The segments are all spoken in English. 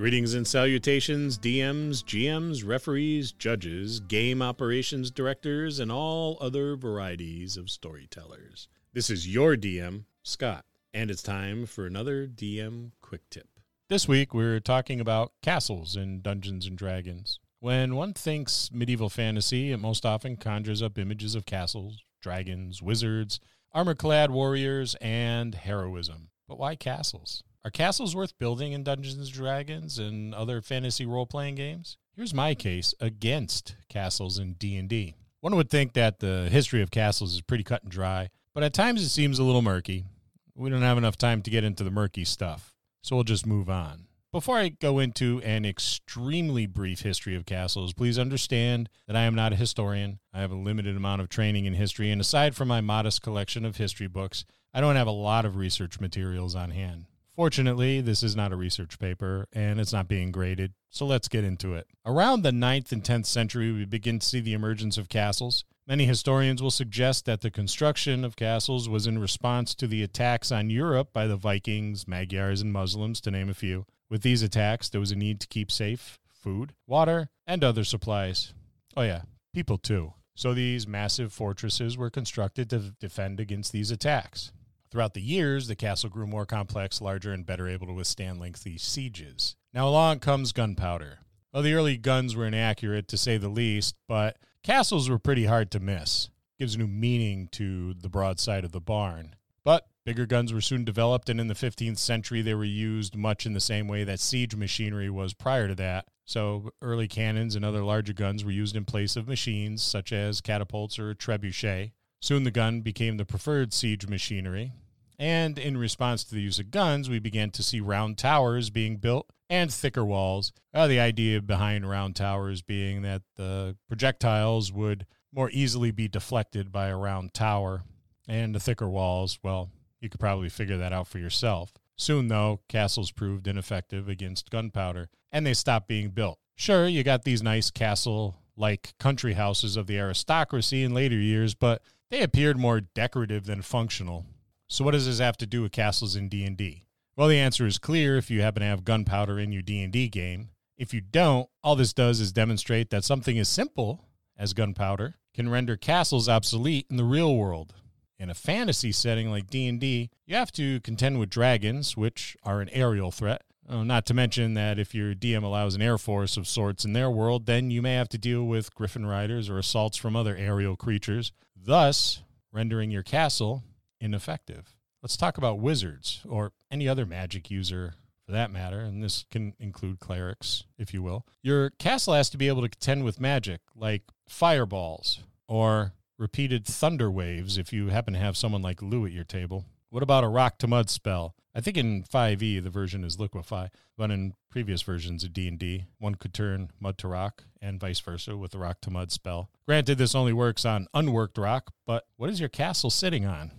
Greetings and salutations, DMs, GMs, referees, judges, game operations directors, and all other varieties of storytellers. This is your DM, Scott, and it's time for another DM Quick Tip. This week we're talking about castles in Dungeons and Dragons. When one thinks medieval fantasy, it most often conjures up images of castles, dragons, wizards, armor clad warriors, and heroism. But why castles? Are castles worth building in Dungeons and Dragons and other fantasy role-playing games? Here's my case against castles in D&D. One would think that the history of castles is pretty cut and dry, but at times it seems a little murky. We don't have enough time to get into the murky stuff, so we'll just move on. Before I go into an extremely brief history of castles, please understand that I am not a historian. I have a limited amount of training in history, and aside from my modest collection of history books, I don't have a lot of research materials on hand. Fortunately, this is not a research paper and it's not being graded, so let's get into it. Around the 9th and 10th century, we begin to see the emergence of castles. Many historians will suggest that the construction of castles was in response to the attacks on Europe by the Vikings, Magyars, and Muslims, to name a few. With these attacks, there was a need to keep safe food, water, and other supplies. Oh, yeah, people too. So these massive fortresses were constructed to defend against these attacks. Throughout the years, the castle grew more complex, larger, and better able to withstand lengthy sieges. Now along comes gunpowder. Well, the early guns were inaccurate to say the least, but castles were pretty hard to miss. Gives new meaning to the broadside of the barn. But bigger guns were soon developed, and in the 15th century, they were used much in the same way that siege machinery was prior to that. So, early cannons and other larger guns were used in place of machines such as catapults or trebuchet. Soon the gun became the preferred siege machinery. And in response to the use of guns, we began to see round towers being built and thicker walls. Uh, the idea behind round towers being that the projectiles would more easily be deflected by a round tower, and the thicker walls, well, you could probably figure that out for yourself. Soon, though, castles proved ineffective against gunpowder, and they stopped being built. Sure, you got these nice castle like country houses of the aristocracy in later years, but they appeared more decorative than functional. So what does this have to do with castles in D&D? Well, the answer is clear if you happen to have gunpowder in your D&D game. If you don't, all this does is demonstrate that something as simple as gunpowder can render castles obsolete in the real world. In a fantasy setting like D&D, you have to contend with dragons, which are an aerial threat. Oh, not to mention that if your DM allows an air force of sorts in their world, then you may have to deal with griffin riders or assaults from other aerial creatures, thus rendering your castle ineffective. Let's talk about wizards or any other magic user for that matter, and this can include clerics, if you will. Your castle has to be able to contend with magic like fireballs or repeated thunder waves if you happen to have someone like Lou at your table. What about a rock to mud spell? I think in 5e the version is liquefy, but in previous versions of D&D, one could turn mud to rock and vice versa with the rock to mud spell. Granted this only works on unworked rock, but what is your castle sitting on?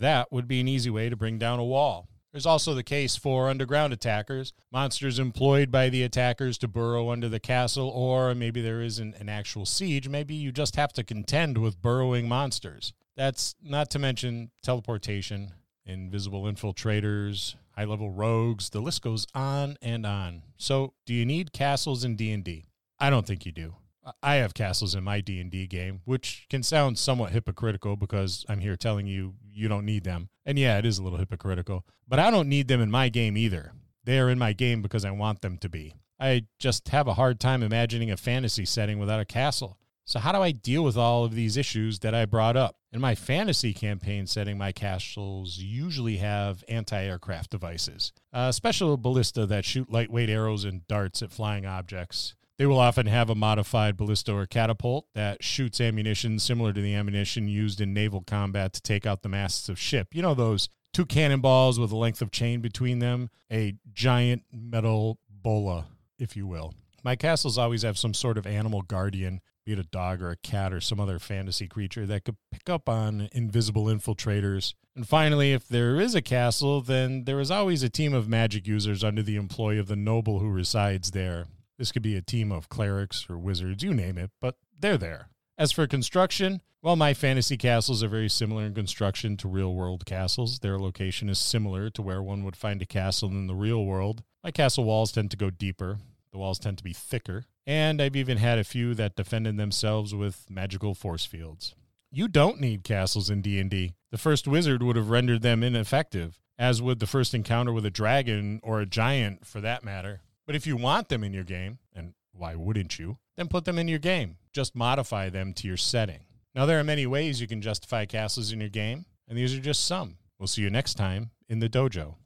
That would be an easy way to bring down a wall. There's also the case for underground attackers, monsters employed by the attackers to burrow under the castle, or maybe there isn't an actual siege. Maybe you just have to contend with burrowing monsters. That's not to mention teleportation, invisible infiltrators, high-level rogues. The list goes on and on. So, do you need castles in D&D? I don't think you do. I have castles in my D&D game, which can sound somewhat hypocritical because I'm here telling you you don't need them. And yeah, it is a little hypocritical, but I don't need them in my game either. They are in my game because I want them to be. I just have a hard time imagining a fantasy setting without a castle. So, how do I deal with all of these issues that I brought up? In my fantasy campaign setting, my castles usually have anti aircraft devices, a special ballista that shoot lightweight arrows and darts at flying objects. They will often have a modified ballista or catapult that shoots ammunition similar to the ammunition used in naval combat to take out the masts of ship. You know those two cannonballs with a length of chain between them, a giant metal bola, if you will. My castles always have some sort of animal guardian be it a dog or a cat or some other fantasy creature that could pick up on invisible infiltrators. And finally, if there is a castle, then there is always a team of magic users under the employ of the noble who resides there. This could be a team of clerics or wizards, you name it, but they're there. As for construction, well, my fantasy castles are very similar in construction to real world castles. Their location is similar to where one would find a castle in the real world. My castle walls tend to go deeper, the walls tend to be thicker, and I've even had a few that defended themselves with magical force fields. You don't need castles in D&D. The first wizard would have rendered them ineffective, as would the first encounter with a dragon or a giant for that matter. But if you want them in your game, and why wouldn't you? Then put them in your game. Just modify them to your setting. Now, there are many ways you can justify castles in your game, and these are just some. We'll see you next time in the dojo.